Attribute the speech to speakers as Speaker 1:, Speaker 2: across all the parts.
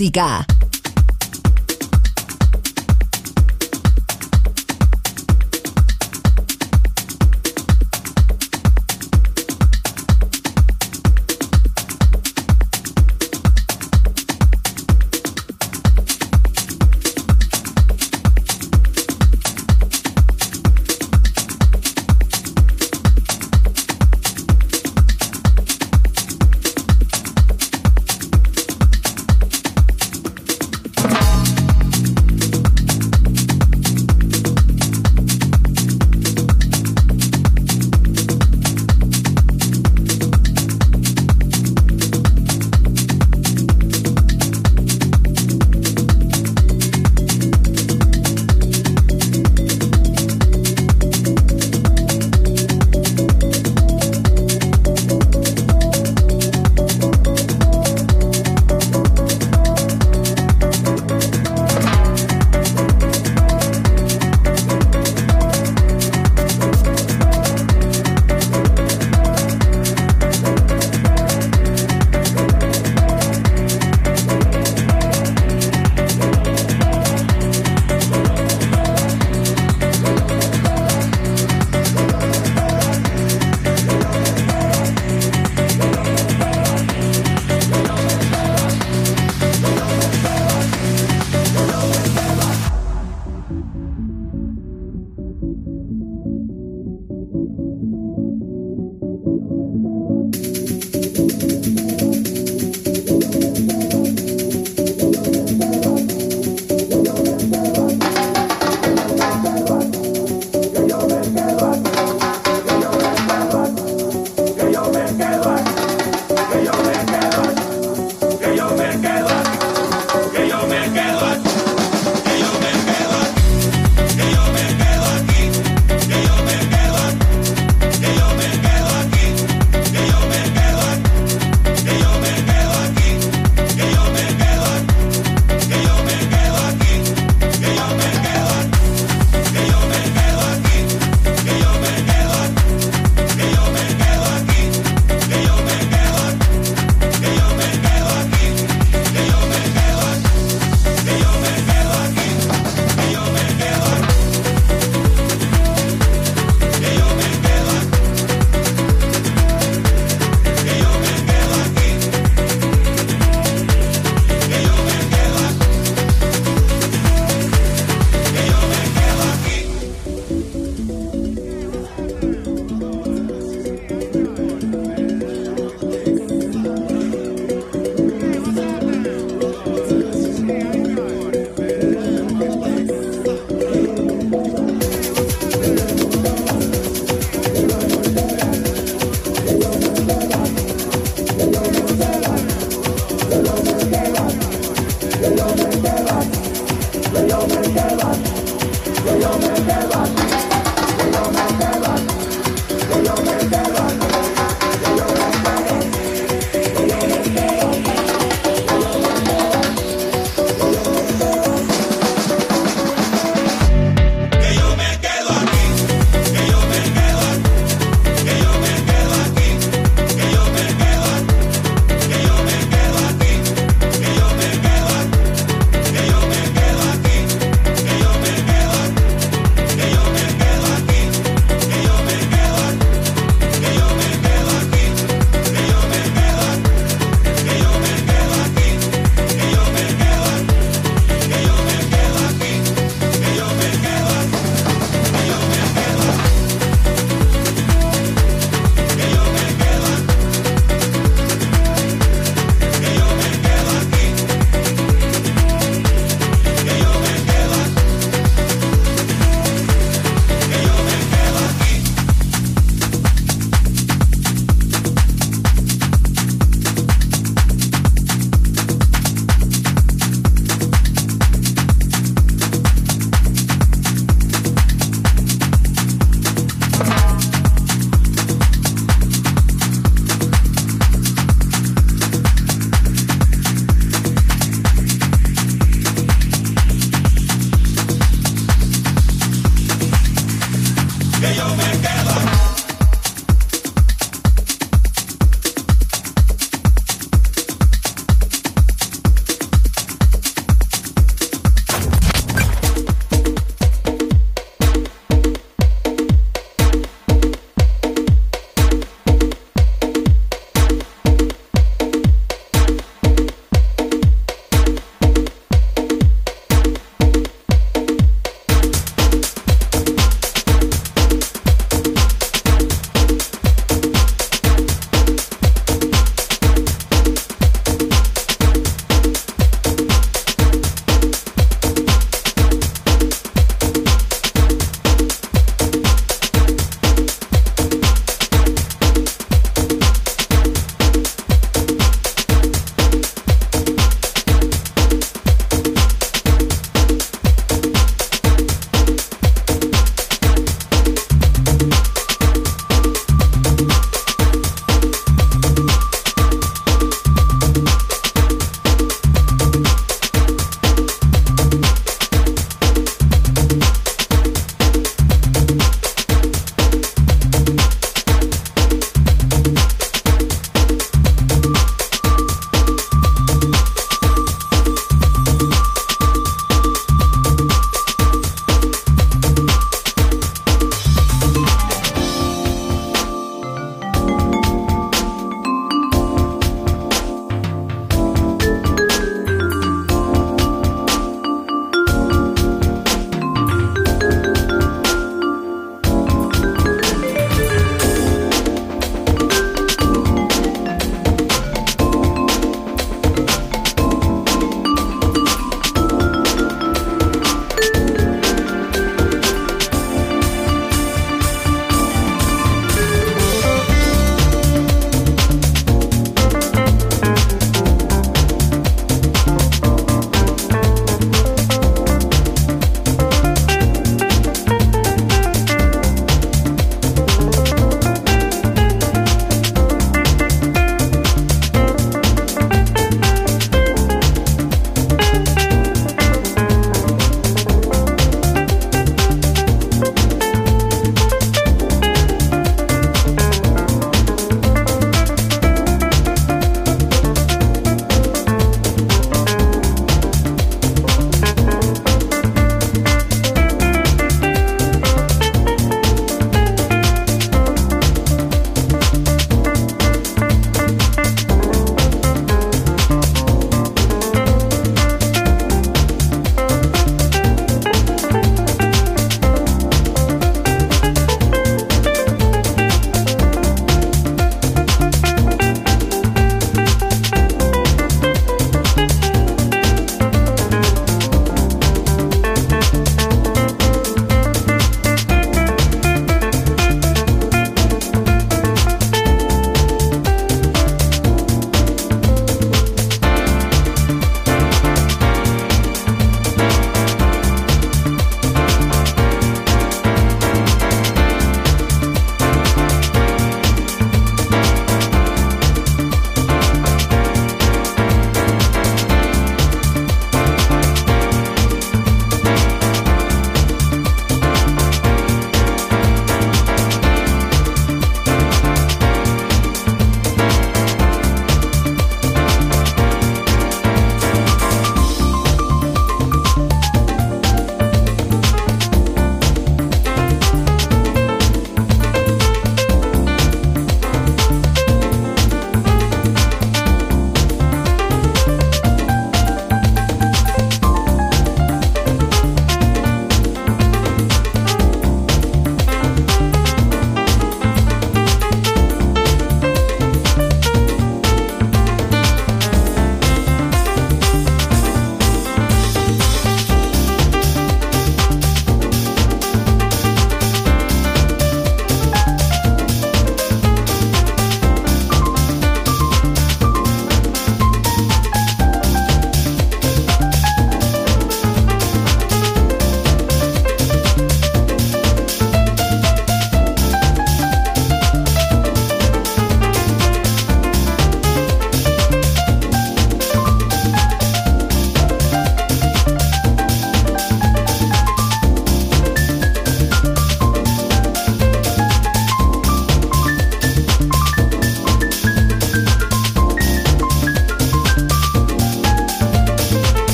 Speaker 1: siga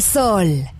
Speaker 1: Sol.